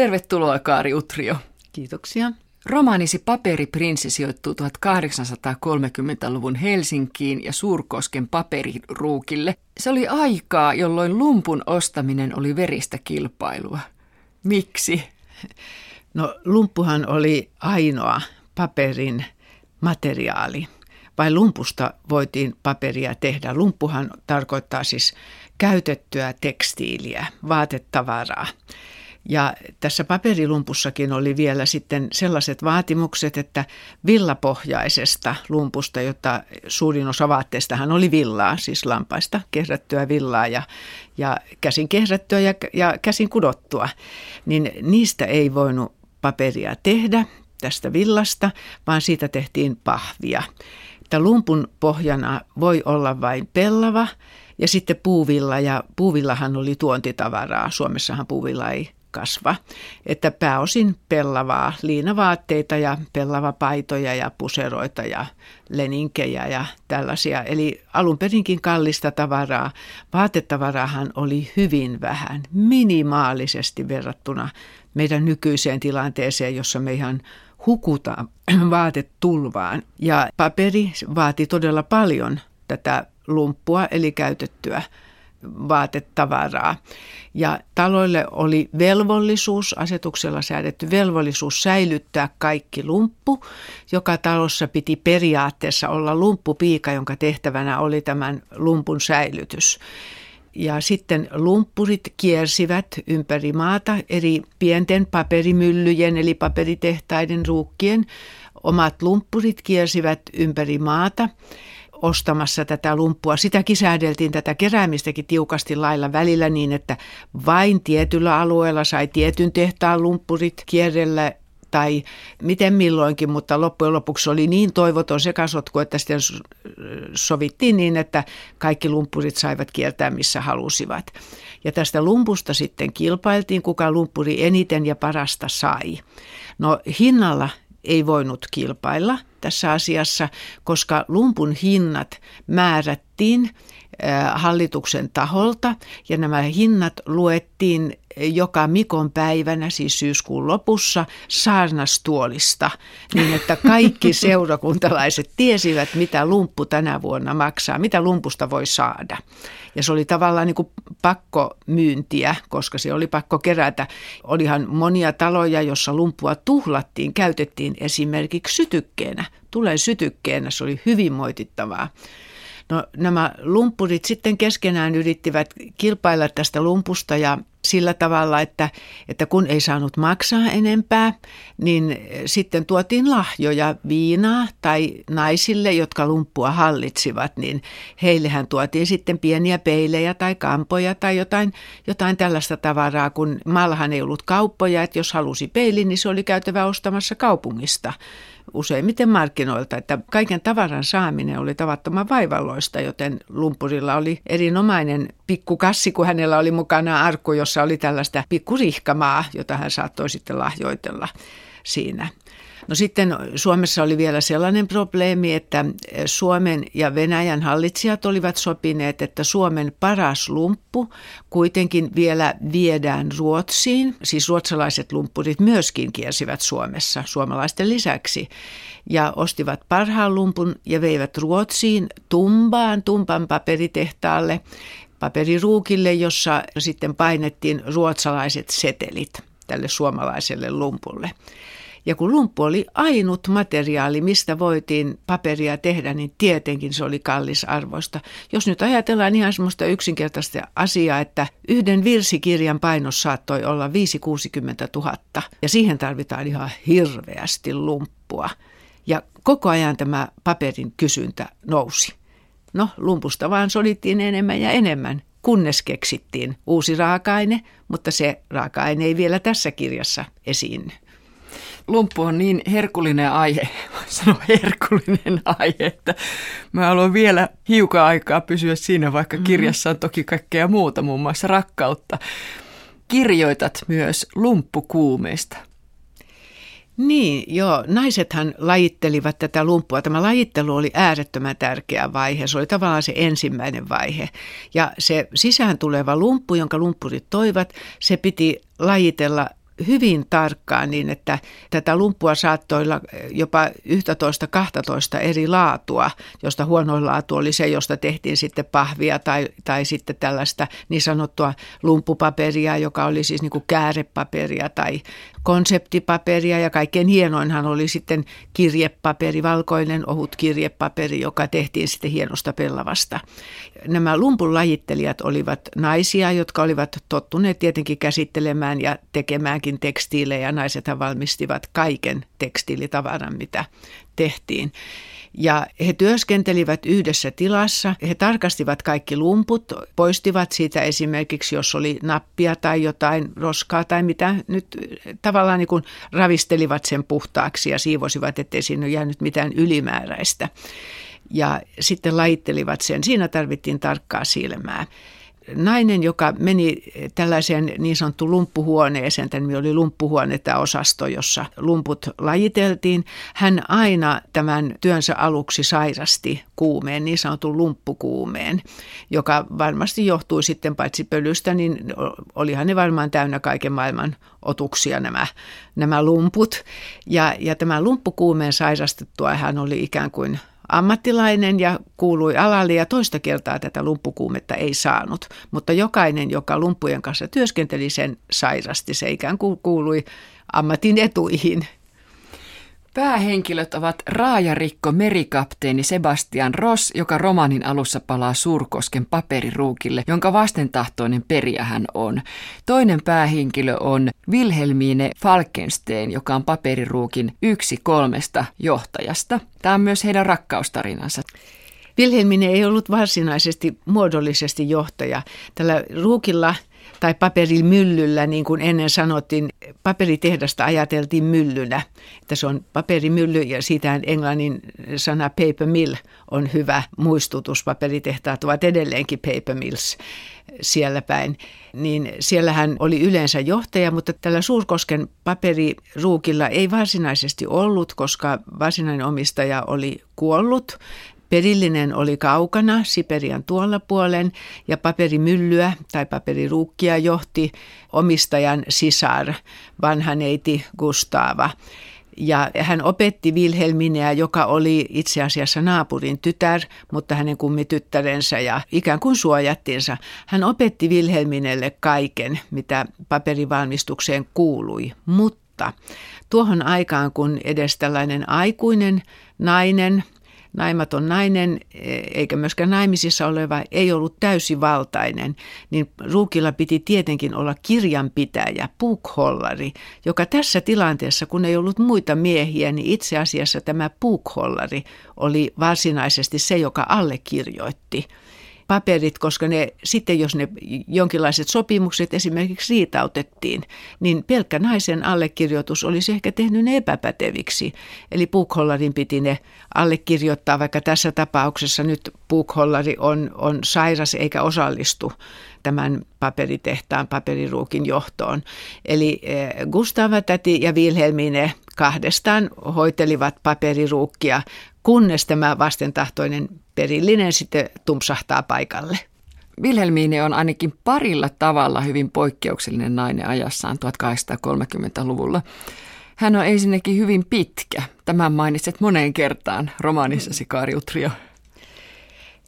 Tervetuloa Kaari Utrio. Kiitoksia. Romaanisi Paperiprinssi sijoittuu 1830-luvun Helsinkiin ja Suurkosken paperiruukille. Se oli aikaa, jolloin lumpun ostaminen oli veristä kilpailua. Miksi? No lumppuhan oli ainoa paperin materiaali. Vai lumpusta voitiin paperia tehdä? Lumpuhan tarkoittaa siis käytettyä tekstiiliä, vaatetavaraa. Ja tässä paperilumpussakin oli vielä sitten sellaiset vaatimukset, että villapohjaisesta lumpusta, jota suurin osa vaatteistahan oli villaa, siis lampaista kehrättyä villaa ja, ja käsin kehrättyä ja, ja käsin kudottua, niin niistä ei voinut paperia tehdä tästä villasta, vaan siitä tehtiin pahvia. Että lumpun pohjana voi olla vain pellava ja sitten puuvilla, ja puuvillahan oli tuontitavaraa. Suomessahan puuvilla ei kasva. Että pääosin pellavaa, liinavaatteita ja pellavapaitoja ja puseroita ja leninkejä ja tällaisia. Eli alun perinkin kallista tavaraa. Vaatetavarahan oli hyvin vähän, minimaalisesti verrattuna meidän nykyiseen tilanteeseen, jossa me ihan hukutaan vaatetulvaan. Ja paperi vaati todella paljon tätä lumppua, eli käytettyä vaatetavaraa. Ja taloille oli velvollisuus, asetuksella säädetty velvollisuus säilyttää kaikki lumppu. Joka talossa piti periaatteessa olla lumppupiika, jonka tehtävänä oli tämän lumpun säilytys. Ja sitten lumppurit kiersivät ympäri maata eri pienten paperimyllyjen eli paperitehtaiden ruukkien. Omat lumppurit kiersivät ympäri maata ostamassa tätä lumppua. Sitäkin säädeltiin tätä keräämistäkin tiukasti lailla välillä niin, että vain tietyllä alueella sai tietyn tehtaan lumppurit kierrellä tai miten milloinkin, mutta loppujen lopuksi oli niin toivoton sekasotku, että sitten sovittiin niin, että kaikki lumpurit saivat kiertää missä halusivat. Ja tästä lumpusta sitten kilpailtiin, kuka lumpuri eniten ja parasta sai. No hinnalla ei voinut kilpailla tässä asiassa, koska lumpun hinnat määrättiin hallituksen taholta ja nämä hinnat luettiin joka Mikon päivänä, siis syyskuun lopussa, saarnastuolista, niin että kaikki seurakuntalaiset tiesivät, mitä lumppu tänä vuonna maksaa, mitä lumpusta voi saada. Ja se oli tavallaan niin kuin pakkomyyntiä, koska se oli pakko kerätä. Olihan monia taloja, jossa lumpua tuhlattiin, käytettiin esimerkiksi sytykkeenä. Tulee sytykkeenä, se oli hyvin moitittavaa. No nämä lumpurit sitten keskenään yrittivät kilpailla tästä lumpusta ja sillä tavalla, että, että kun ei saanut maksaa enempää, niin sitten tuotiin lahjoja viinaa tai naisille, jotka lumppua hallitsivat, niin heillehän tuotiin sitten pieniä peilejä tai kampoja tai jotain, jotain tällaista tavaraa, kun maallahan ei ollut kauppoja, että jos halusi peilin, niin se oli käytävä ostamassa kaupungista useimmiten markkinoilta, että kaiken tavaran saaminen oli tavattoman vaivalloista, joten Lumpurilla oli erinomainen pikkukassi, kun hänellä oli mukana arkku, jossa oli tällaista pikkurihkamaa, jota hän saattoi sitten lahjoitella siinä. No sitten Suomessa oli vielä sellainen probleemi, että Suomen ja Venäjän hallitsijat olivat sopineet, että Suomen paras lumppu kuitenkin vielä viedään Ruotsiin. Siis ruotsalaiset lumppurit myöskin kiersivät Suomessa suomalaisten lisäksi ja ostivat parhaan lumpun ja veivät Ruotsiin Tumbaan, Tumpan paperitehtaalle, paperiruukille, jossa sitten painettiin ruotsalaiset setelit tälle suomalaiselle lumpulle. Ja kun lumppu oli ainut materiaali, mistä voitiin paperia tehdä, niin tietenkin se oli kallisarvoista. Jos nyt ajatellaan ihan semmoista yksinkertaista asiaa, että yhden virsikirjan painos saattoi olla 5-60 000 ja siihen tarvitaan ihan hirveästi lumppua. Ja koko ajan tämä paperin kysyntä nousi. No, lumpusta vaan solittiin enemmän ja enemmän, kunnes keksittiin uusi raaka-aine, mutta se raaka-aine ei vielä tässä kirjassa esiinny lumppu on niin herkullinen aihe, sanoa herkullinen aihe, että mä haluan vielä hiukan aikaa pysyä siinä, vaikka mm-hmm. kirjassa on toki kaikkea muuta, muun muassa rakkautta. Kirjoitat myös lumppukuumeista. Niin, joo. Naisethan lajittelivat tätä lumppua. Tämä lajittelu oli äärettömän tärkeä vaihe. Se oli tavallaan se ensimmäinen vaihe. Ja se sisään tuleva lumppu, jonka lumppurit toivat, se piti lajitella hyvin tarkkaan niin, että tätä lumppua saattoi olla jopa 11-12 eri laatua, josta huonoin laatu oli se, josta tehtiin sitten pahvia tai, tai sitten tällaista niin sanottua lumppupaperia, joka oli siis niin kuin käärepaperia tai konseptipaperia ja kaikkein hienoinhan oli sitten kirjepaperi, valkoinen ohut kirjepaperi, joka tehtiin sitten hienosta pellavasta. Nämä lumpun lajittelijat olivat naisia, jotka olivat tottuneet tietenkin käsittelemään ja tekemäänkin tekstiilejä. Naisethan valmistivat kaiken tekstiilitavaran, mitä tehtiin. Ja he työskentelivät yhdessä tilassa. He tarkastivat kaikki lumput, poistivat siitä esimerkiksi, jos oli nappia tai jotain roskaa tai mitä nyt tavallaan niin kuin ravistelivat sen puhtaaksi ja siivosivat, ettei siinä ole jäänyt mitään ylimääräistä. Ja sitten laittelivat sen. Siinä tarvittiin tarkkaa silmää nainen, joka meni tällaiseen niin sanottu lumppuhuoneeseen, tämä oli lumppuhuone tämä osasto, jossa lumput lajiteltiin, hän aina tämän työnsä aluksi sairasti kuumeen, niin sanotun lumppukuumeen, joka varmasti johtui sitten paitsi pölystä, niin olihan ne varmaan täynnä kaiken maailman otuksia nämä, nämä lumput. Ja, ja tämä lumppukuumeen sairastettua hän oli ikään kuin ammattilainen ja kuului alalle ja toista kertaa tätä lumppukuumetta ei saanut. Mutta jokainen, joka lumpujen kanssa työskenteli, sen sairasti. Se ikään kuin kuului ammatin etuihin. Päähenkilöt ovat raajarikko merikapteeni Sebastian Ross, joka romanin alussa palaa Suurkosken paperiruukille, jonka vastentahtoinen perijä hän on. Toinen päähenkilö on Wilhelmine Falkenstein, joka on paperiruukin yksi kolmesta johtajasta. Tämä on myös heidän rakkaustarinansa. Wilhelmine ei ollut varsinaisesti muodollisesti johtaja. Tällä ruukilla tai paperimyllyllä, niin kuin ennen sanottiin, paperitehdasta ajateltiin myllynä. Että se on paperimylly ja siitä englannin sana paper mill on hyvä muistutus. Paperitehtaat ovat edelleenkin paper mills siellä päin. Niin siellähän oli yleensä johtaja, mutta tällä Suurkosken paperiruukilla ei varsinaisesti ollut, koska varsinainen omistaja oli kuollut. Perillinen oli kaukana Siperian tuolla puolen ja paperimyllyä tai paperiruukkia johti omistajan sisar, vanha neiti Gustava. Ja hän opetti Wilhelmineä, joka oli itse asiassa naapurin tytär, mutta hänen kummityttärensä ja ikään kuin suojattinsa. Hän opetti Wilhelminelle kaiken, mitä paperivalmistukseen kuului, mutta tuohon aikaan, kun edes tällainen aikuinen nainen – naimaton nainen eikä myöskään naimisissa oleva ei ollut täysivaltainen, niin Ruukilla piti tietenkin olla kirjanpitäjä, puukhollari, joka tässä tilanteessa, kun ei ollut muita miehiä, niin itse asiassa tämä puukhollari oli varsinaisesti se, joka allekirjoitti paperit, koska ne, sitten jos ne jonkinlaiset sopimukset esimerkiksi riitautettiin, niin pelkkä naisen allekirjoitus olisi ehkä tehnyt ne epäpäteviksi. Eli puukhollarin piti ne allekirjoittaa, vaikka tässä tapauksessa nyt puukhollari on, on sairas eikä osallistu tämän paperitehtaan paperiruukin johtoon. Eli eh, Gustava täti ja Wilhelmine kahdestaan hoitelivat paperiruukkia, kunnes tämä vastentahtoinen perillinen sitten tumpsahtaa paikalle. Wilhelmine on ainakin parilla tavalla hyvin poikkeuksellinen nainen ajassaan 1830-luvulla. Hän on ensinnäkin hyvin pitkä. Tämän mainitset moneen kertaan romaanissasi Kariutrio.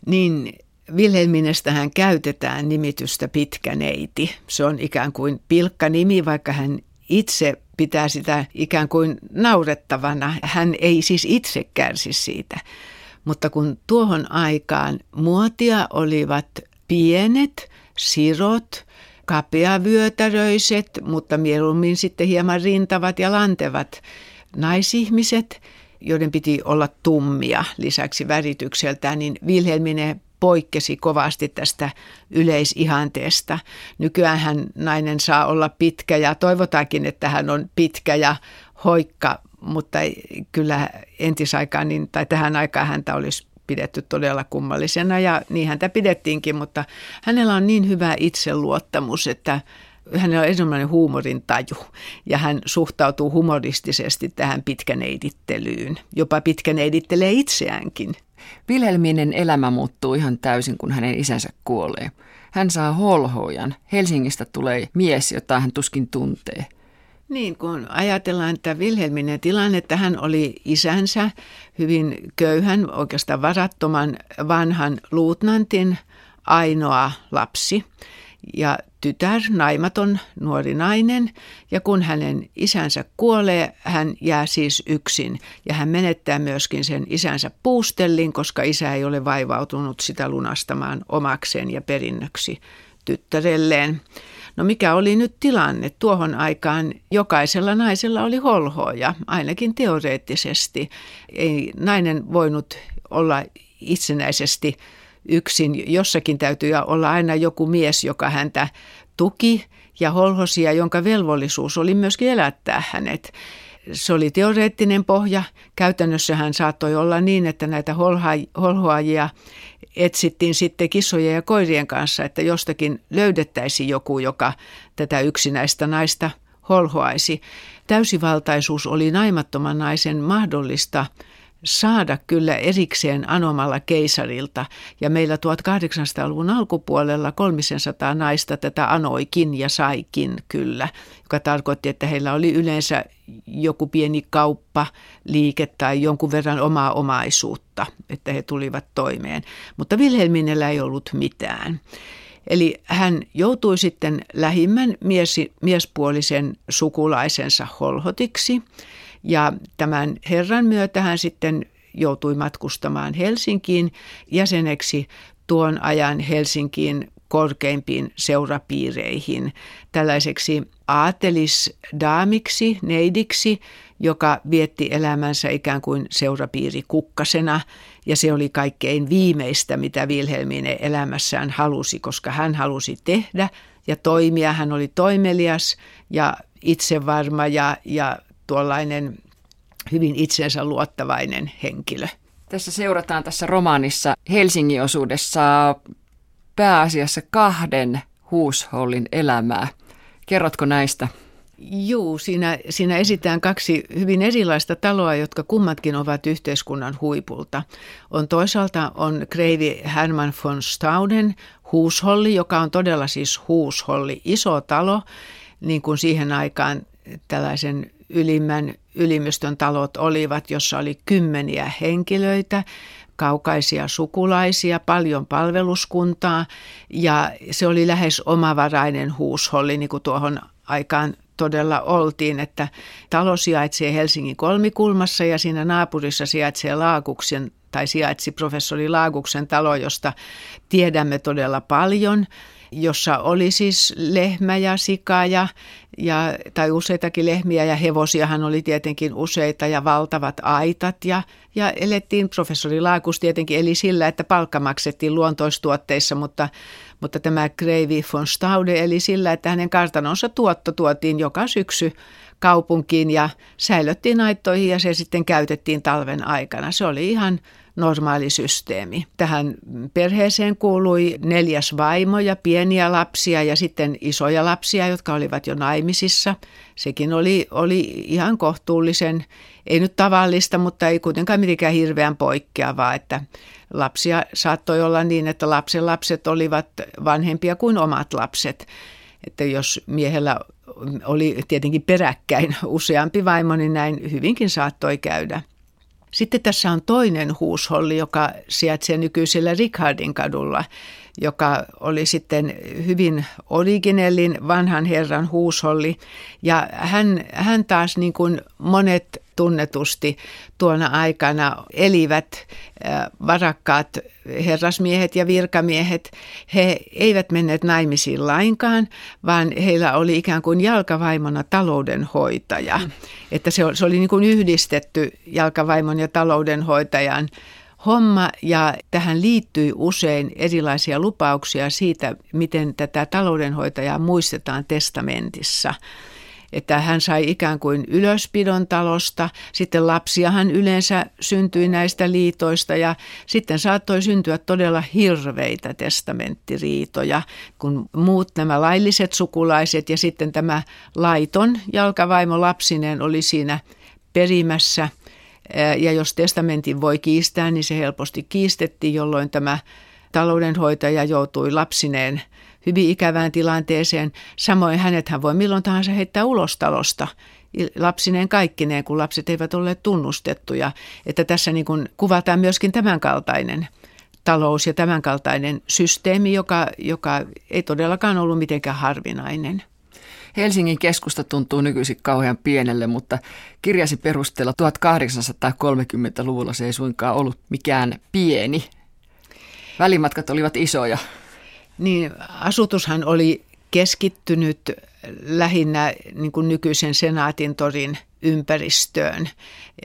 Niin, Wilhelminestähän käytetään nimitystä pitkä neiti. Se on ikään kuin pilkka nimi, vaikka hän itse pitää sitä ikään kuin naurettavana. Hän ei siis itse kärsi siitä. Mutta kun tuohon aikaan muotia olivat pienet, sirot, kapeavyötäröiset, mutta mieluummin sitten hieman rintavat ja lantevat naisihmiset, joiden piti olla tummia lisäksi väritykseltään, niin Wilhelmine poikkesi kovasti tästä yleisihanteesta. Nykyään nainen saa olla pitkä ja toivotaankin, että hän on pitkä ja hoikka, mutta kyllä entisaikaan niin, tai tähän aikaan häntä olisi pidetty todella kummallisena ja niin häntä pidettiinkin, mutta hänellä on niin hyvä itseluottamus, että hänellä on ensimmäinen huumorin taju ja hän suhtautuu humoristisesti tähän pitkäneidittelyyn. Jopa pitkäneidittelee itseäänkin. Vilhelminen elämä muuttuu ihan täysin, kun hänen isänsä kuolee. Hän saa holhojan. Helsingistä tulee mies, jota hän tuskin tuntee – Niin, kun ajatellaan että Vilhelminen tilanne, että hän oli isänsä hyvin köyhän, oikeastaan varattoman vanhan luutnantin ainoa lapsi ja tytär, naimaton nuori nainen, ja kun hänen isänsä kuolee, hän jää siis yksin. Ja hän menettää myöskin sen isänsä puustellin, koska isä ei ole vaivautunut sitä lunastamaan omakseen ja perinnöksi tyttärelleen. No mikä oli nyt tilanne? Tuohon aikaan jokaisella naisella oli holhoja, ainakin teoreettisesti. Ei nainen voinut olla itsenäisesti yksin. Jossakin täytyy olla aina joku mies, joka häntä tuki ja holhosia, jonka velvollisuus oli myöskin elättää hänet. Se oli teoreettinen pohja. Käytännössä hän saattoi olla niin, että näitä holhoajia etsittiin sitten kissojen ja koirien kanssa, että jostakin löydettäisiin joku, joka tätä yksinäistä naista holhoaisi. Täysivaltaisuus oli naimattoman naisen mahdollista saada kyllä erikseen anomalla keisarilta. Ja meillä 1800-luvun alkupuolella 300 naista tätä anoikin ja saikin kyllä, joka tarkoitti, että heillä oli yleensä joku pieni kauppa, liike tai jonkun verran omaa omaisuutta, että he tulivat toimeen. Mutta Vilhelminellä ei ollut mitään. Eli hän joutui sitten lähimmän mies, miespuolisen sukulaisensa holhotiksi ja tämän herran myötä hän sitten joutui matkustamaan Helsinkiin jäseneksi tuon ajan Helsinkiin korkeimpiin seurapiireihin, tällaiseksi aatelisdaamiksi, neidiksi, joka vietti elämänsä ikään kuin seurapiiri kukkasena, ja se oli kaikkein viimeistä, mitä Wilhelmine elämässään halusi, koska hän halusi tehdä ja toimia. Hän oli toimelias ja itsevarma ja, ja tuollainen hyvin itsensä luottavainen henkilö. Tässä seurataan tässä romaanissa Helsingin osuudessa pääasiassa kahden huushollin elämää. Kerrotko näistä? Juu, siinä, siinä esitään kaksi hyvin erilaista taloa, jotka kummatkin ovat yhteiskunnan huipulta. On toisaalta on kreivi Hermann von Stauden huusholli, joka on todella siis huusholli, iso talo, niin kuin siihen aikaan tällaisen ylimmän ylimystön talot olivat, jossa oli kymmeniä henkilöitä, kaukaisia sukulaisia, paljon palveluskuntaa ja se oli lähes omavarainen huusholli, niin kuin tuohon aikaan todella oltiin, että talo sijaitsee Helsingin kolmikulmassa ja siinä naapurissa sijaitsee Laakuksen tai sijaitsi professori Laakuksen talo, josta tiedämme todella paljon jossa oli siis lehmä ja sika ja, ja, tai useitakin lehmiä ja hevosiahan oli tietenkin useita ja valtavat aitat ja, ja elettiin, professori Laakus tietenkin eli sillä, että palkka maksettiin luontoistuotteissa, mutta, mutta tämä Kreivi von Staude eli sillä, että hänen kartanonsa tuotto tuotiin joka syksy kaupunkiin ja säilöttiin aittoihin ja se sitten käytettiin talven aikana. Se oli ihan normaali systeemi. Tähän perheeseen kuului neljäs vaimo ja pieniä lapsia ja sitten isoja lapsia, jotka olivat jo naimisissa. Sekin oli, oli ihan kohtuullisen, ei nyt tavallista, mutta ei kuitenkaan mitenkään hirveän poikkeavaa, että lapsia saattoi olla niin, että lapsen lapset olivat vanhempia kuin omat lapset. Että jos miehellä oli tietenkin peräkkäin useampi vaimo, niin näin hyvinkin saattoi käydä. Sitten tässä on toinen huusholli, joka sijaitsee nykyisellä Richardin kadulla, joka oli sitten hyvin originellin vanhan herran huusholli. Ja hän, hän taas niin kuin monet tunnetusti tuona aikana elivät varakkaat herrasmiehet ja virkamiehet. He eivät menneet naimisiin lainkaan, vaan heillä oli ikään kuin jalkavaimona taloudenhoitaja. Mm. Että se, se oli niin kuin yhdistetty jalkavaimon ja taloudenhoitajan homma ja tähän liittyi usein erilaisia lupauksia siitä, miten tätä taloudenhoitajaa muistetaan testamentissa. Että hän sai ikään kuin ylöspidon talosta, sitten lapsiahan yleensä syntyi näistä liitoista ja sitten saattoi syntyä todella hirveitä testamenttiriitoja, kun muut nämä lailliset sukulaiset ja sitten tämä laiton jalkavaimo lapsineen oli siinä perimässä – ja jos testamentin voi kiistää, niin se helposti kiistettiin, jolloin tämä taloudenhoitaja joutui lapsineen hyvin ikävään tilanteeseen. Samoin hänet hän voi milloin tahansa heittää ulos talosta lapsineen kaikkineen, kun lapset eivät ole tunnustettuja. Että tässä niin kuin kuvataan myöskin tämänkaltainen talous ja tämänkaltainen systeemi, joka, joka ei todellakaan ollut mitenkään harvinainen. Helsingin keskusta tuntuu nykyisin kauhean pienelle, mutta kirjasi perusteella 1830-luvulla se ei suinkaan ollut mikään pieni. Välimatkat olivat isoja. Niin, asutushan oli keskittynyt lähinnä niin kuin nykyisen senaatin torin ympäristöön.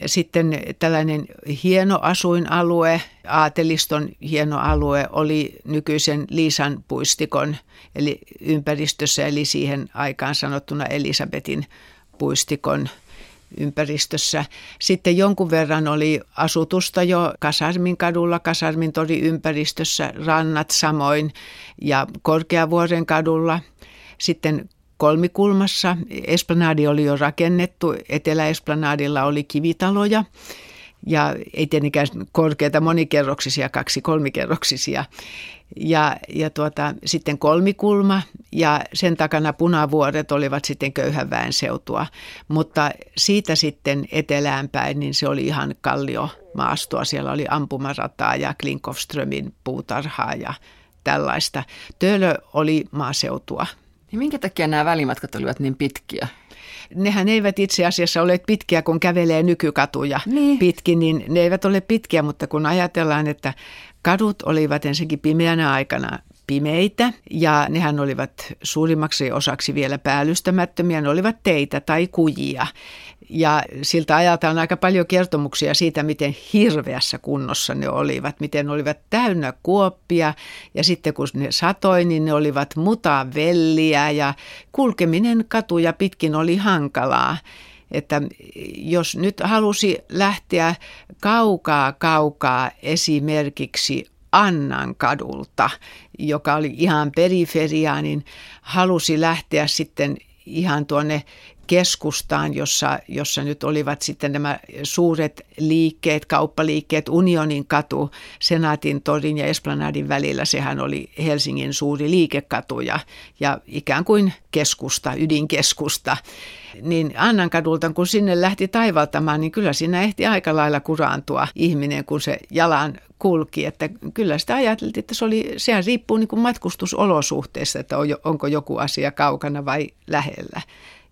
Sitten tällainen hieno asuinalue, aateliston hieno alue oli nykyisen Liisan puistikon eli ympäristössä, eli siihen aikaan sanottuna Elisabetin puistikon ympäristössä. Sitten jonkun verran oli asutusta jo Kasarmin kadulla, Kasarmin tori ympäristössä, rannat samoin ja Korkeavuoren kadulla. Sitten kolmikulmassa. Esplanadi oli jo rakennettu, Etelä-Esplanadilla oli kivitaloja ja ei tietenkään korkeita monikerroksisia, kaksi kolmikerroksisia. Ja, ja tuota, sitten kolmikulma ja sen takana punavuoret olivat sitten köyhän väen seutua. Mutta siitä sitten eteläänpäin, niin se oli ihan kallio maastoa. Siellä oli ampumarataa ja Klinkowströmin puutarhaa ja tällaista. Töölö oli maaseutua. Niin minkä takia nämä välimatkat olivat niin pitkiä? Nehän eivät itse asiassa ole pitkiä, kun kävelee nykykatuja niin. pitkin, niin ne eivät ole pitkiä, mutta kun ajatellaan, että kadut olivat ensinnäkin pimeänä aikana pimeitä ja nehän olivat suurimmaksi osaksi vielä päällystämättömiä, ne olivat teitä tai kujia. Ja siltä ajalta on aika paljon kertomuksia siitä, miten hirveässä kunnossa ne olivat, miten ne olivat täynnä kuoppia. Ja sitten kun ne satoi, niin ne olivat mutavelliä ja kulkeminen katuja pitkin oli hankalaa. Että jos nyt halusi lähteä kaukaa kaukaa esimerkiksi Annan kadulta, joka oli ihan periferiaa, niin halusi lähteä sitten ihan tuonne keskustaan, jossa, jossa nyt olivat sitten nämä suuret liikkeet, kauppaliikkeet, Unionin katu, Senaatin torin ja Esplanadin välillä. Sehän oli Helsingin suuri liikekatu ja, ja ikään kuin keskusta, ydinkeskusta. Niin Annan kadulta, kun sinne lähti taivaltamaan, niin kyllä siinä ehti aika lailla kuraantua ihminen, kun se jalan kulki. Että kyllä sitä ajateltiin, että se oli, sehän riippuu niin kuin matkustusolosuhteista, että onko joku asia kaukana vai lähellä.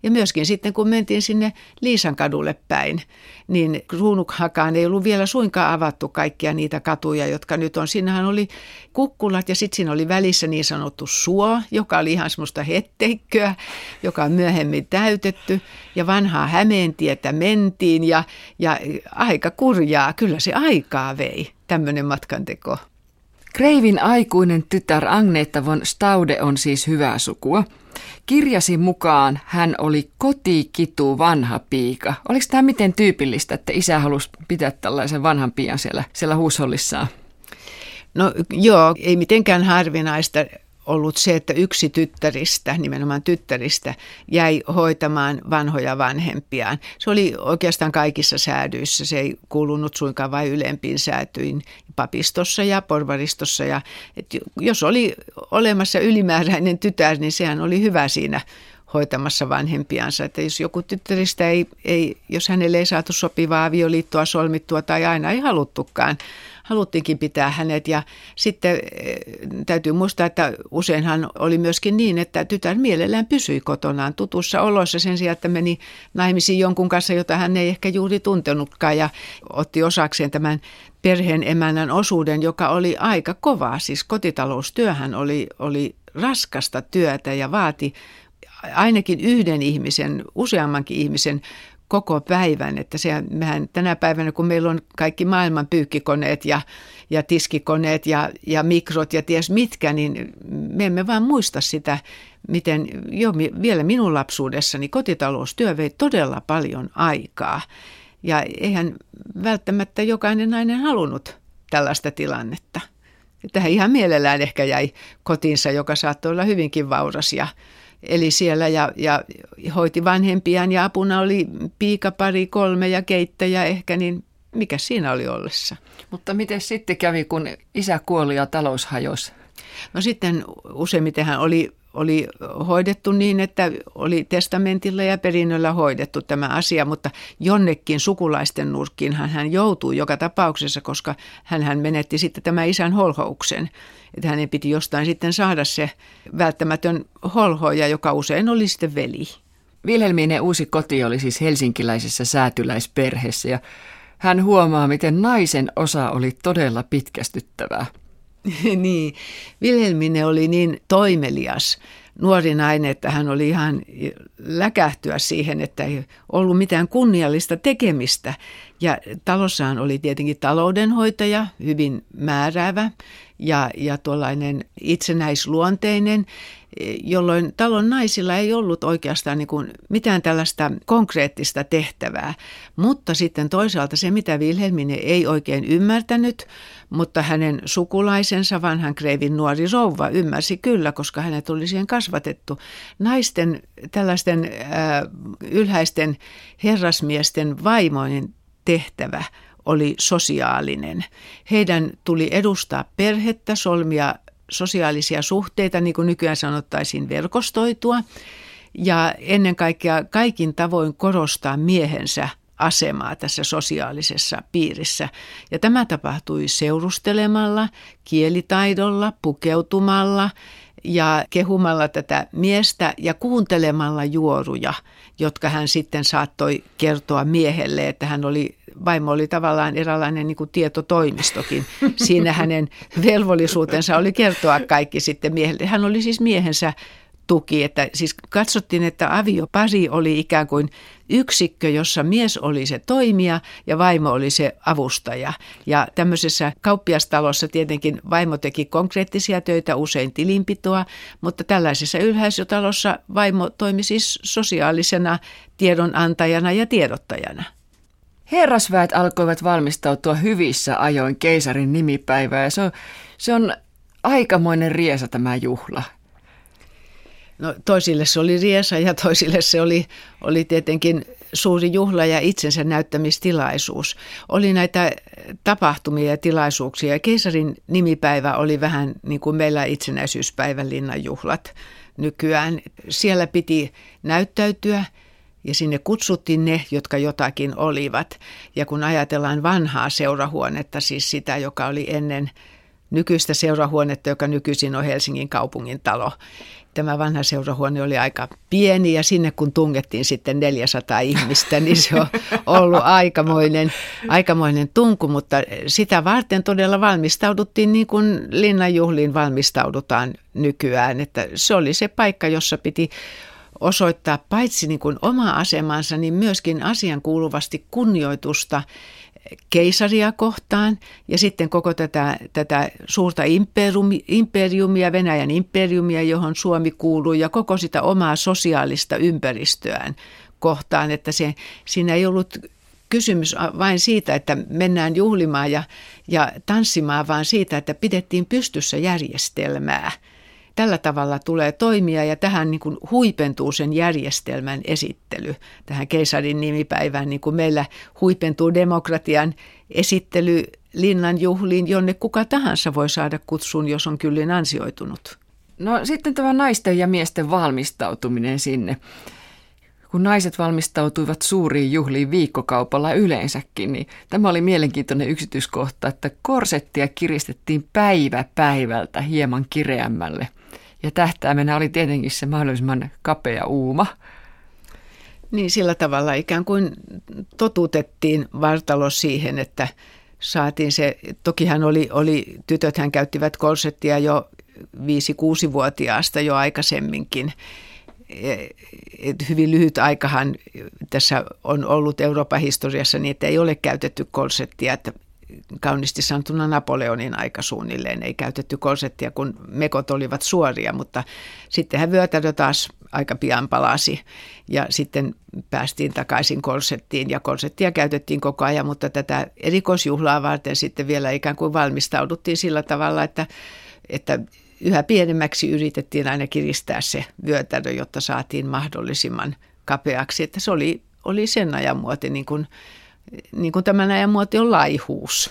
Ja myöskin sitten kun mentiin sinne Liisan kadulle päin, niin Kruunukhakaan ei ollut vielä suinkaan avattu kaikkia niitä katuja, jotka nyt on. Siinähän oli kukkulat ja sitten siinä oli välissä niin sanottu suo, joka oli ihan semmoista hetteikköä, joka on myöhemmin täytetty. Ja vanhaa Hämeentietä mentiin ja, ja aika kurjaa, kyllä se aikaa vei, tämmöinen matkanteko. Kreivin aikuinen tytär Agneta von Staude on siis hyvää sukua. Kirjasi mukaan hän oli kotikitu vanha piika. Oliko tämä miten tyypillistä, että isä halusi pitää tällaisen vanhan pian siellä, siellä huushollissaan? No joo, ei mitenkään harvinaista ollut se, että yksi tyttäristä, nimenomaan tyttäristä, jäi hoitamaan vanhoja vanhempiaan. Se oli oikeastaan kaikissa säädyissä. Se ei kuulunut suinkaan vain ylempiin säätyin papistossa ja porvaristossa. Ja, et jos oli olemassa ylimääräinen tytär, niin sehän oli hyvä siinä hoitamassa vanhempiansa. Että jos joku tyttäristä ei, ei, jos hänelle ei saatu sopivaa avioliittoa solmittua tai aina ei haluttukaan, haluttiinkin pitää hänet. Ja sitten eh, täytyy muistaa, että useinhan oli myöskin niin, että tytär mielellään pysyi kotonaan tutussa oloissa sen sijaan, että meni naimisiin jonkun kanssa, jota hän ei ehkä juuri tuntenutkaan ja otti osakseen tämän perheen emännän osuuden, joka oli aika kovaa. Siis kotitaloustyöhän oli, oli raskasta työtä ja vaati ainakin yhden ihmisen, useammankin ihmisen koko päivän. Että se, mehän tänä päivänä, kun meillä on kaikki maailman pyykkikoneet ja, ja tiskikoneet ja, ja mikrot ja ties mitkä, niin me emme vaan muista sitä, miten jo vielä minun lapsuudessani kotitaloustyö vei todella paljon aikaa. Ja eihän välttämättä jokainen nainen halunnut tällaista tilannetta. Tähän ihan mielellään ehkä jäi kotinsa, joka saattoi olla hyvinkin vauras ja, eli siellä ja, ja hoiti vanhempiaan ja apuna oli piika pari kolme ja keittäjä ehkä, niin mikä siinä oli ollessa? Mutta miten sitten kävi, kun isä kuoli ja talous hajosi? No sitten useimmiten hän oli oli hoidettu niin, että oli testamentilla ja perinnöllä hoidettu tämä asia, mutta jonnekin sukulaisten nurkkiin hän joutuu joka tapauksessa, koska hän menetti sitten tämä isän holhouksen. Että hänen piti jostain sitten saada se välttämätön holhoja, joka usein oli sitten veli. Wilhelminen uusi koti oli siis helsinkiläisessä säätyläisperheessä ja hän huomaa, miten naisen osa oli todella pitkästyttävää. niin, Wilhelmine oli niin toimelias nuori nainen, että hän oli ihan läkähtyä siihen, että ei ollut mitään kunniallista tekemistä. Ja talossaan oli tietenkin taloudenhoitaja, hyvin määräävä ja, ja tuollainen itsenäisluonteinen jolloin talon naisilla ei ollut oikeastaan niin kuin mitään tällaista konkreettista tehtävää. Mutta sitten toisaalta se, mitä Wilhelmine ei oikein ymmärtänyt, mutta hänen sukulaisensa, vanhan kreivin nuori rouva, ymmärsi kyllä, koska hänet oli siihen kasvatettu. Naisten, tällaisten äh, ylhäisten herrasmiesten vaimoinen tehtävä oli sosiaalinen. Heidän tuli edustaa perhettä, solmia sosiaalisia suhteita, niin kuin nykyään sanottaisiin verkostoitua, ja ennen kaikkea kaikin tavoin korostaa miehensä asemaa tässä sosiaalisessa piirissä. Ja tämä tapahtui seurustelemalla, kielitaidolla, pukeutumalla ja kehumalla tätä miestä ja kuuntelemalla juoruja, jotka hän sitten saattoi kertoa miehelle, että hän oli vaimo oli tavallaan eräänlainen niin tietotoimistokin. Siinä hänen velvollisuutensa oli kertoa kaikki sitten miehelle. Hän oli siis miehensä tuki, että siis katsottiin, että aviopari oli ikään kuin yksikkö, jossa mies oli se toimija ja vaimo oli se avustaja. Ja tämmöisessä kauppiastalossa tietenkin vaimo teki konkreettisia töitä, usein tilinpitoa, mutta tällaisessa ylhäisötalossa vaimo toimi siis sosiaalisena tiedonantajana ja tiedottajana. Herrasväet alkoivat valmistautua hyvissä ajoin keisarin nimipäivää ja se on, se on aikamoinen riesa tämä juhla. No, toisille se oli riesa ja toisille se oli, oli tietenkin suuri juhla ja itsensä näyttämistilaisuus. Oli näitä tapahtumia ja tilaisuuksia. Keisarin nimipäivä oli vähän niin kuin meillä itsenäisyyspäivän linnanjuhlat nykyään. Siellä piti näyttäytyä ja sinne kutsuttiin ne, jotka jotakin olivat. Ja kun ajatellaan vanhaa seurahuonetta, siis sitä, joka oli ennen nykyistä seurahuonetta, joka nykyisin on Helsingin kaupungin talo. Tämä vanha seurahuone oli aika pieni ja sinne kun tungettiin sitten 400 ihmistä, niin se on ollut aikamoinen, aikamoinen tunku, mutta sitä varten todella valmistauduttiin niin kuin linnanjuhliin valmistaudutaan nykyään, että se oli se paikka, jossa piti osoittaa paitsi niin kuin oma asemansa, niin myöskin asian kuuluvasti kunnioitusta keisaria kohtaan ja sitten koko tätä, tätä suurta imperiumia, Venäjän imperiumia, johon Suomi kuuluu ja koko sitä omaa sosiaalista ympäristöään kohtaan, että se, siinä ei ollut kysymys vain siitä, että mennään juhlimaan ja, ja tanssimaan, vaan siitä, että pidettiin pystyssä järjestelmää – tällä tavalla tulee toimia ja tähän niin kuin huipentuu sen järjestelmän esittely. Tähän keisarin nimipäivään niin kuin meillä huipentuu demokratian esittely linnan juhliin, jonne kuka tahansa voi saada kutsun, jos on kyllin ansioitunut. No sitten tämä naisten ja miesten valmistautuminen sinne. Kun naiset valmistautuivat suuriin juhliin viikkokaupalla yleensäkin, niin tämä oli mielenkiintoinen yksityiskohta, että korsettia kiristettiin päivä päivältä hieman kireämmälle. Ja tähtäimenä oli tietenkin se mahdollisimman kapea uuma. Niin sillä tavalla ikään kuin totutettiin vartalo siihen, että saatiin se, tokihan oli, oli tytöthän käyttivät korsettia jo 5-6-vuotiaasta jo aikaisemminkin. Et hyvin lyhyt aikahan tässä on ollut Euroopan historiassa niin, että ei ole käytetty korsettia, että kauniisti sanottuna Napoleonin aika suunnilleen. Ei käytetty korsettia, kun mekot olivat suoria, mutta sittenhän vyötärö taas aika pian palasi ja sitten päästiin takaisin korsettiin ja korsettia käytettiin koko ajan, mutta tätä erikoisjuhlaa varten sitten vielä ikään kuin valmistauduttiin sillä tavalla, että, että yhä pienemmäksi yritettiin aina kiristää se vyötärö, jotta saatiin mahdollisimman kapeaksi, että se oli, oli sen ajan muoti niin kuin niin kuin tämän ajan muoti on laihuus.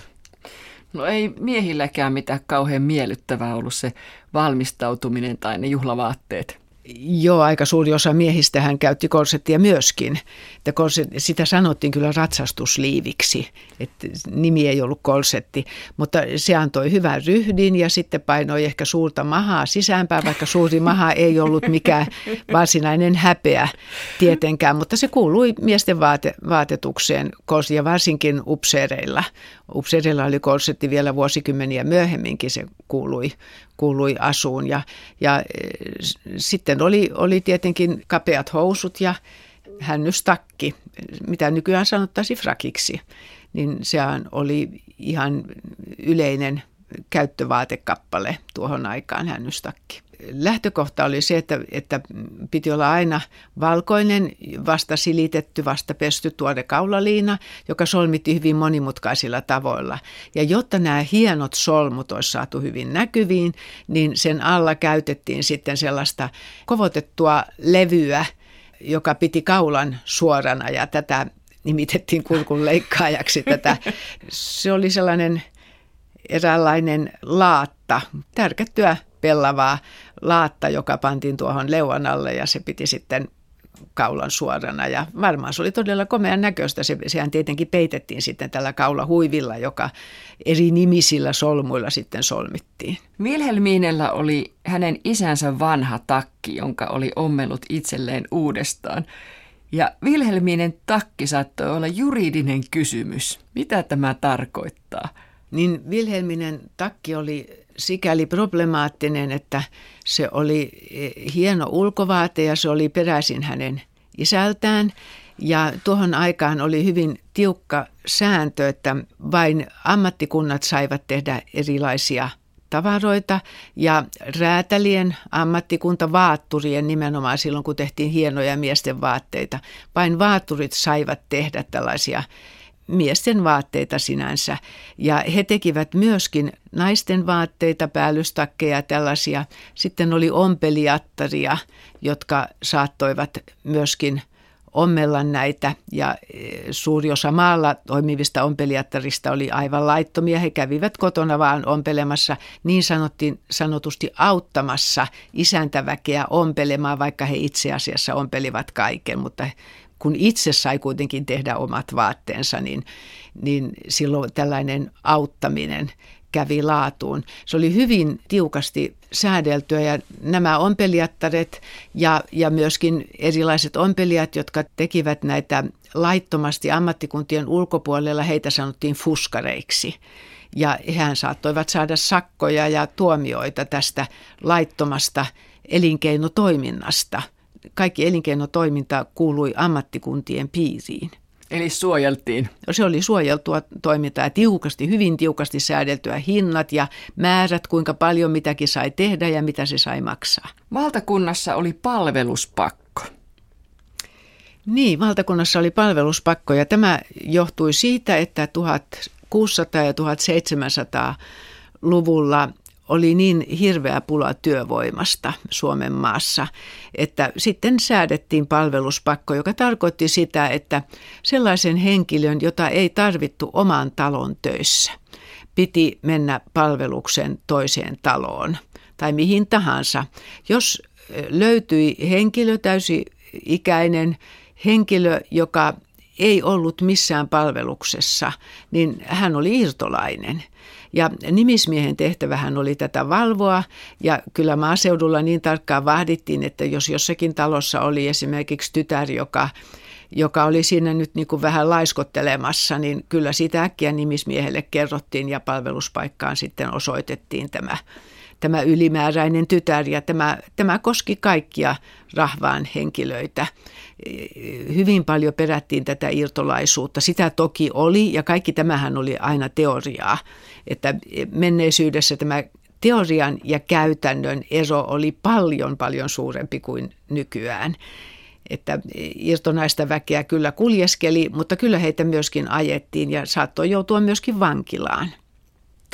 No ei miehilläkään mitään kauhean miellyttävää ollut se valmistautuminen tai ne juhlavaatteet. Joo, aika suuri osa miehistä hän käytti korsettia myöskin. Että korset, sitä sanottiin kyllä ratsastusliiviksi, että nimi ei ollut korsetti, mutta se antoi hyvän ryhdin ja sitten painoi ehkä suurta mahaa sisäänpäin, vaikka suuri maha ei ollut mikään varsinainen häpeä tietenkään, mutta se kuului miesten vaate, vaatetukseen ja varsinkin upseereilla. Upseereilla oli korsetti vielä vuosikymmeniä myöhemminkin, se kuului, kuului asuun ja, ja sitten oli, oli tietenkin kapeat housut ja hännystakki, mitä nykyään sanottaisiin frakiksi, niin sehän oli ihan yleinen käyttövaatekkappale tuohon aikaan hännystakki. Lähtökohta oli se, että, että piti olla aina valkoinen, vasta silitetty, vasta pesty tuore kaulaliina, joka solmittiin hyvin monimutkaisilla tavoilla. Ja jotta nämä hienot solmut olisi saatu hyvin näkyviin, niin sen alla käytettiin sitten sellaista kovotettua levyä, joka piti kaulan suorana ja tätä nimitettiin kurkun leikkaajaksi. Tätä. Se oli sellainen eräänlainen laatta, tärkättyä pellavaa laatta, joka pantiin tuohon leuan alle ja se piti sitten kaulan suorana. Ja varmaan se oli todella komean näköistä. Se, sehän tietenkin peitettiin sitten tällä kaulahuivilla, joka eri nimisillä solmuilla sitten solmittiin. Wilhelminellä oli hänen isänsä vanha takki, jonka oli ommellut itselleen uudestaan. Ja Wilhelminen takki saattoi olla juridinen kysymys. Mitä tämä tarkoittaa? Niin Wilhelminen takki oli sikäli problemaattinen, että se oli eh, hieno ulkovaate ja se oli peräisin hänen isältään. Ja tuohon aikaan oli hyvin tiukka sääntö, että vain ammattikunnat saivat tehdä erilaisia tavaroita ja räätälien ammattikunta vaatturien nimenomaan silloin, kun tehtiin hienoja miesten vaatteita. Vain vaatturit saivat tehdä tällaisia miesten vaatteita sinänsä. Ja he tekivät myöskin naisten vaatteita, päällystakkeja tällaisia. Sitten oli ompeliattaria, jotka saattoivat myöskin ommella näitä ja e, suuri osa maalla toimivista ompelijattarista oli aivan laittomia. He kävivät kotona vaan ompelemassa, niin sanottiin, sanotusti auttamassa isäntäväkeä ompelemaan, vaikka he itse asiassa ompelivat kaiken, mutta kun itse sai kuitenkin tehdä omat vaatteensa, niin, niin silloin tällainen auttaminen kävi laatuun. Se oli hyvin tiukasti säädeltyä ja nämä ompelijattaret ja, ja myöskin erilaiset ompelijat, jotka tekivät näitä laittomasti ammattikuntien ulkopuolella, heitä sanottiin fuskareiksi. Ja hän saattoivat saada sakkoja ja tuomioita tästä laittomasta elinkeinotoiminnasta – kaikki elinkeinotoiminta kuului ammattikuntien piiriin. Eli suojeltiin. Se oli suojeltua toimintaa tiukasti, hyvin tiukasti säädeltyä hinnat ja määrät, kuinka paljon mitäkin sai tehdä ja mitä se sai maksaa. Valtakunnassa oli palveluspakko. Niin, valtakunnassa oli palveluspakko ja tämä johtui siitä, että 1600 ja 1700 luvulla oli niin hirveä pula työvoimasta Suomen maassa, että sitten säädettiin palveluspakko, joka tarkoitti sitä, että sellaisen henkilön, jota ei tarvittu oman talon töissä, piti mennä palveluksen toiseen taloon tai mihin tahansa. Jos löytyi henkilö, täysi-ikäinen henkilö, joka ei ollut missään palveluksessa, niin hän oli irtolainen – ja nimismiehen tehtävähän oli tätä valvoa. Ja kyllä maaseudulla niin tarkkaan vahdittiin, että jos jossakin talossa oli esimerkiksi tytär, joka joka oli siinä nyt niin kuin vähän laiskottelemassa, niin kyllä sitä äkkiä nimismiehelle kerrottiin ja palveluspaikkaan sitten osoitettiin tämä, tämä ylimääräinen tytär. Ja tämä, tämä koski kaikkia rahvaan henkilöitä hyvin paljon perättiin tätä irtolaisuutta. Sitä toki oli ja kaikki tämähän oli aina teoriaa, että menneisyydessä tämä teorian ja käytännön ero oli paljon paljon suurempi kuin nykyään. Että irtonaista väkeä kyllä kuljeskeli, mutta kyllä heitä myöskin ajettiin ja saattoi joutua myöskin vankilaan.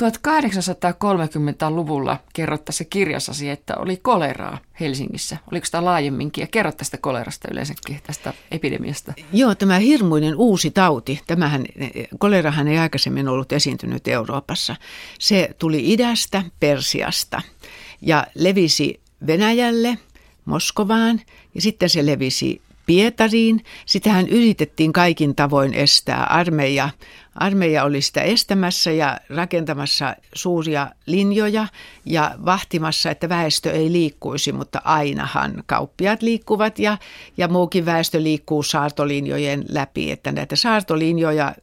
1830-luvulla kerrot tässä kirjassasi, että oli koleraa Helsingissä. Oliko sitä laajemminkin? Ja kerrot tästä kolerasta yleensäkin, tästä epidemiasta. Joo, tämä hirmuinen uusi tauti, tämähän, kolerahan ei aikaisemmin ollut esiintynyt Euroopassa. Se tuli idästä, Persiasta ja levisi Venäjälle, Moskovaan ja sitten se levisi Pietariin. Sitähän yritettiin kaikin tavoin estää. Armeija, armeija oli sitä estämässä ja rakentamassa suuria linjoja ja vahtimassa, että väestö ei liikkuisi, mutta ainahan kauppiat liikkuvat ja, ja muukin väestö liikkuu saartolinjojen läpi. Että näitä saartolinjoja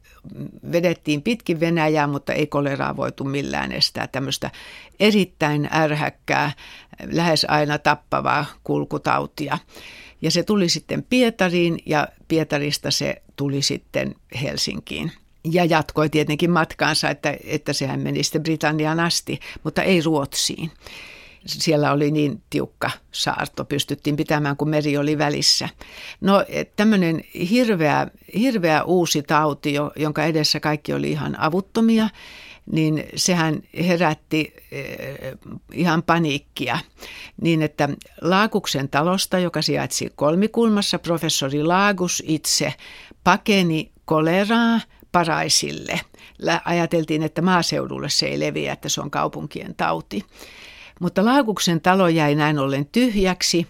vedettiin pitkin Venäjää, mutta ei koleraa voitu millään estää tämmöistä erittäin ärhäkkää, lähes aina tappavaa kulkutautia. Ja se tuli sitten Pietariin ja Pietarista se tuli sitten Helsinkiin. Ja jatkoi tietenkin matkaansa, että, että sehän meni sitten Britanniaan asti, mutta ei Ruotsiin. Siellä oli niin tiukka saarto, pystyttiin pitämään, kun meri oli välissä. No tämmöinen hirveä, hirveä uusi tauti, jonka edessä kaikki oli ihan avuttomia, niin sehän herätti eh, ihan paniikkia. Niin että Laakuksen talosta, joka sijaitsi kolmikulmassa, professori Laagus itse pakeni koleraa Paraisille. Ajateltiin, että maaseudulle se ei leviä, että se on kaupunkien tauti. Mutta Laakuksen talo jäi näin ollen tyhjäksi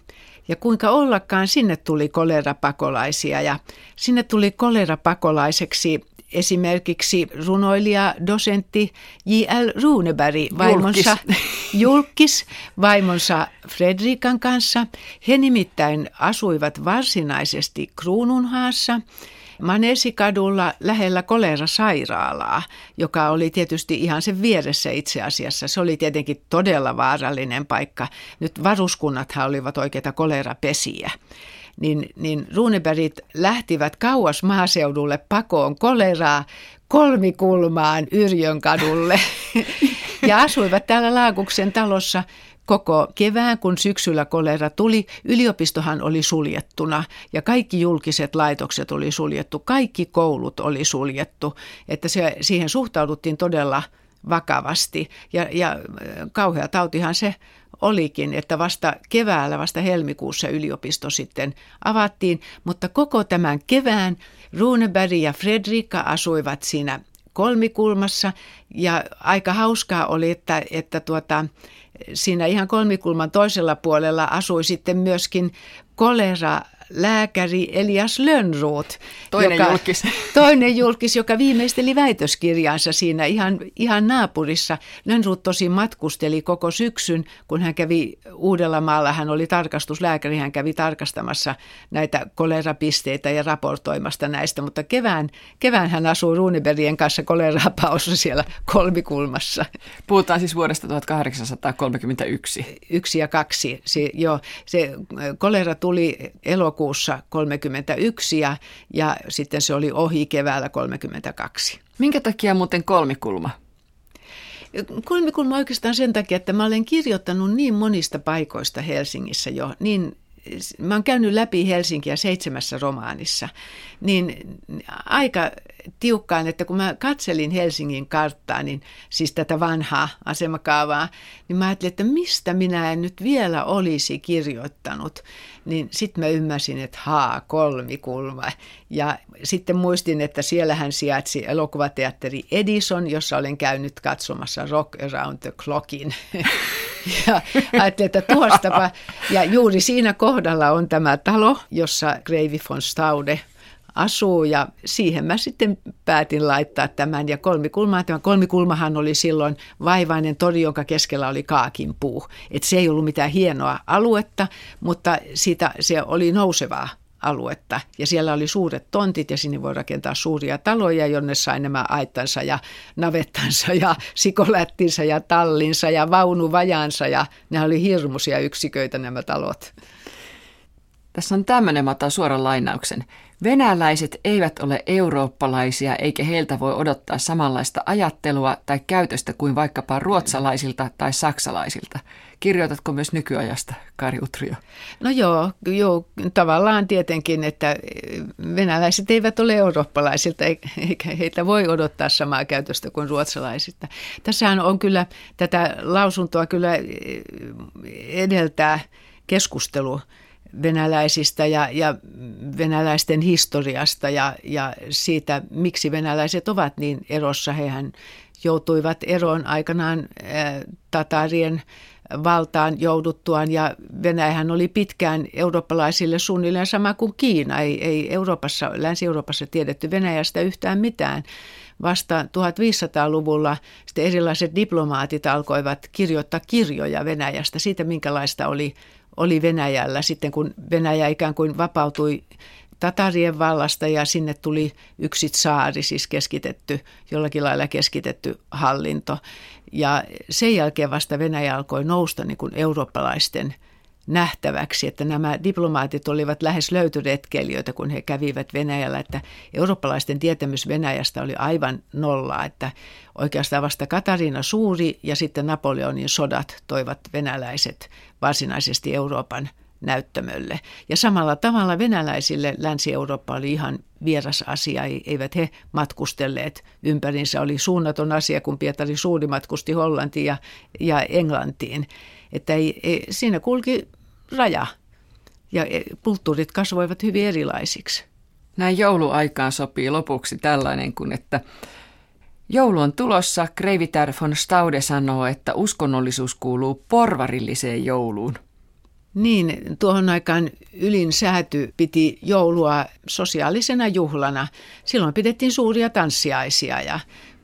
ja kuinka ollakaan sinne tuli kolerapakolaisia ja sinne tuli kolerapakolaiseksi esimerkiksi runoilija, dosentti J.L. Runeberg vaimonsa, julkis. julkis vaimonsa Fredrikan kanssa. He nimittäin asuivat varsinaisesti Kruununhaassa Manesikadulla lähellä kolera-sairaalaa, joka oli tietysti ihan sen vieressä itse asiassa. Se oli tietenkin todella vaarallinen paikka. Nyt varuskunnathan olivat oikeita kolerapesiä niin, niin Runebergit lähtivät kauas maaseudulle pakoon koleraa kolmikulmaan Yrjön kadulle. Ja asuivat täällä Laakuksen talossa koko kevään, kun syksyllä kolera tuli. Yliopistohan oli suljettuna ja kaikki julkiset laitokset oli suljettu, kaikki koulut oli suljettu, että se, siihen suhtauduttiin todella vakavasti. Ja, ja kauhea tautihan se olikin, että vasta keväällä, vasta helmikuussa yliopisto sitten avattiin, mutta koko tämän kevään Runeberg ja Fredrika asuivat siinä kolmikulmassa. Ja aika hauskaa oli, että, että tuota, siinä ihan kolmikulman toisella puolella asui sitten myöskin kolera lääkäri Elias Lönnroth. Toinen joka, julkis. Toinen julkis, joka viimeisteli väitöskirjaansa siinä ihan, ihan naapurissa. Lönnroth tosi matkusteli koko syksyn, kun hän kävi Uudellamaalla. Hän oli tarkastuslääkäri, hän kävi tarkastamassa näitä kolerapisteitä ja raportoimasta näistä. Mutta kevään, kevään hän asuu Runebergien kanssa kolerapaussa siellä kolmikulmassa. Puhutaan siis vuodesta 1831. Yksi ja kaksi. Se, joo, se kolera tuli elokuussa elokuussa 31 ja, ja sitten se oli ohi keväällä 32. Minkä takia muuten kolmikulma? Kolmikulma oikeastaan sen takia, että mä olen kirjoittanut niin monista paikoista Helsingissä jo, niin mä oon käynyt läpi Helsinkiä seitsemässä romaanissa, niin aika tiukkaan, että kun mä katselin Helsingin karttaa, niin siis tätä vanhaa asemakaavaa, niin mä ajattelin, että mistä minä en nyt vielä olisi kirjoittanut. Niin sitten mä ymmärsin, että haa, kolmikulma. Ja sitten muistin, että siellähän sijaitsi elokuvateatteri Edison, jossa olen käynyt katsomassa Rock Around the Clockin. ja ajattelin, että tuostapa. Ja juuri siinä kohdalla on tämä talo, jossa Greivi von Staude asuu ja siihen mä sitten päätin laittaa tämän ja kolmikulmaa. Tämä kolmikulmahan oli silloin vaivainen tori, jonka keskellä oli kaakin puu. Et se ei ollut mitään hienoa aluetta, mutta siitä se oli nousevaa aluetta. Ja siellä oli suuret tontit ja sinne voi rakentaa suuria taloja, jonne sai nämä aittansa ja navettansa ja sikolättinsä ja tallinsa ja vaunuvajansa. Ja ne oli hirmuisia yksiköitä nämä talot. Tässä on tämmöinen, mä otan suoran lainauksen. Venäläiset eivät ole eurooppalaisia eikä heiltä voi odottaa samanlaista ajattelua tai käytöstä kuin vaikkapa ruotsalaisilta tai saksalaisilta. Kirjoitatko myös nykyajasta, Kari Utrio? No joo, joo, tavallaan tietenkin, että venäläiset eivät ole eurooppalaisilta eikä heitä voi odottaa samaa käytöstä kuin ruotsalaisilta. Tässähän on kyllä tätä lausuntoa kyllä edeltää keskustelu venäläisistä ja, ja venäläisten historiasta ja, ja siitä, miksi venäläiset ovat niin erossa. Hehän joutuivat eroon aikanaan ää, tatarien valtaan jouduttuaan ja Venäjähän oli pitkään eurooppalaisille suunnilleen sama kuin Kiina. Ei, ei Euroopassa, Länsi-Euroopassa tiedetty Venäjästä yhtään mitään. Vasta 1500-luvulla sitten erilaiset diplomaatit alkoivat kirjoittaa kirjoja Venäjästä siitä, minkälaista oli oli Venäjällä sitten, kun Venäjä ikään kuin vapautui Tatarien vallasta ja sinne tuli yksi saari, siis keskitetty, jollakin lailla keskitetty hallinto. Ja sen jälkeen vasta Venäjä alkoi nousta niin kuin eurooppalaisten – nähtäväksi, että nämä diplomaatit olivat lähes löytyretkeilijöitä, kun he kävivät Venäjällä, että eurooppalaisten tietämys Venäjästä oli aivan nolla, että oikeastaan vasta Katariina Suuri ja sitten Napoleonin sodat toivat venäläiset varsinaisesti Euroopan näyttämölle. Ja samalla tavalla venäläisille Länsi-Eurooppa oli ihan vieras asia, eivät he matkustelleet ympärinsä. Oli suunnaton asia, kun Pietari Suuri matkusti Hollantiin ja, ja Englantiin. Että ei, ei, siinä kulki raja ja e, kulttuurit kasvoivat hyvin erilaisiksi. Näin jouluaikaan sopii lopuksi tällainen kuin, että joulu on tulossa. Kreivitär von Staude sanoo, että uskonnollisuus kuuluu porvarilliseen jouluun. Niin, tuohon aikaan ylin sääty piti joulua sosiaalisena juhlana. Silloin pidettiin suuria tanssiaisia ja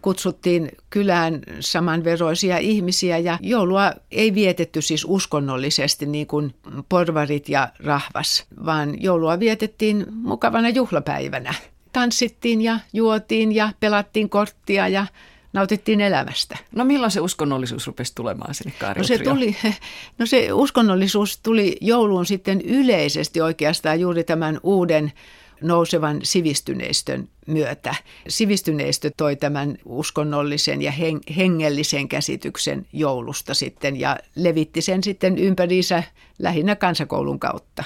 kutsuttiin kylään samanveroisia ihmisiä ja joulua ei vietetty siis uskonnollisesti niin kuin porvarit ja rahvas, vaan joulua vietettiin mukavana juhlapäivänä. Tanssittiin ja juotiin ja pelattiin korttia ja nautittiin elämästä. No milloin se uskonnollisuus rupesi tulemaan sinne no se, tuli, no se uskonnollisuus tuli jouluun sitten yleisesti oikeastaan juuri tämän uuden nousevan sivistyneistön myötä. Sivistyneistö toi tämän uskonnollisen ja hengellisen käsityksen joulusta sitten ja levitti sen sitten ympäriinsä lähinnä kansakoulun kautta.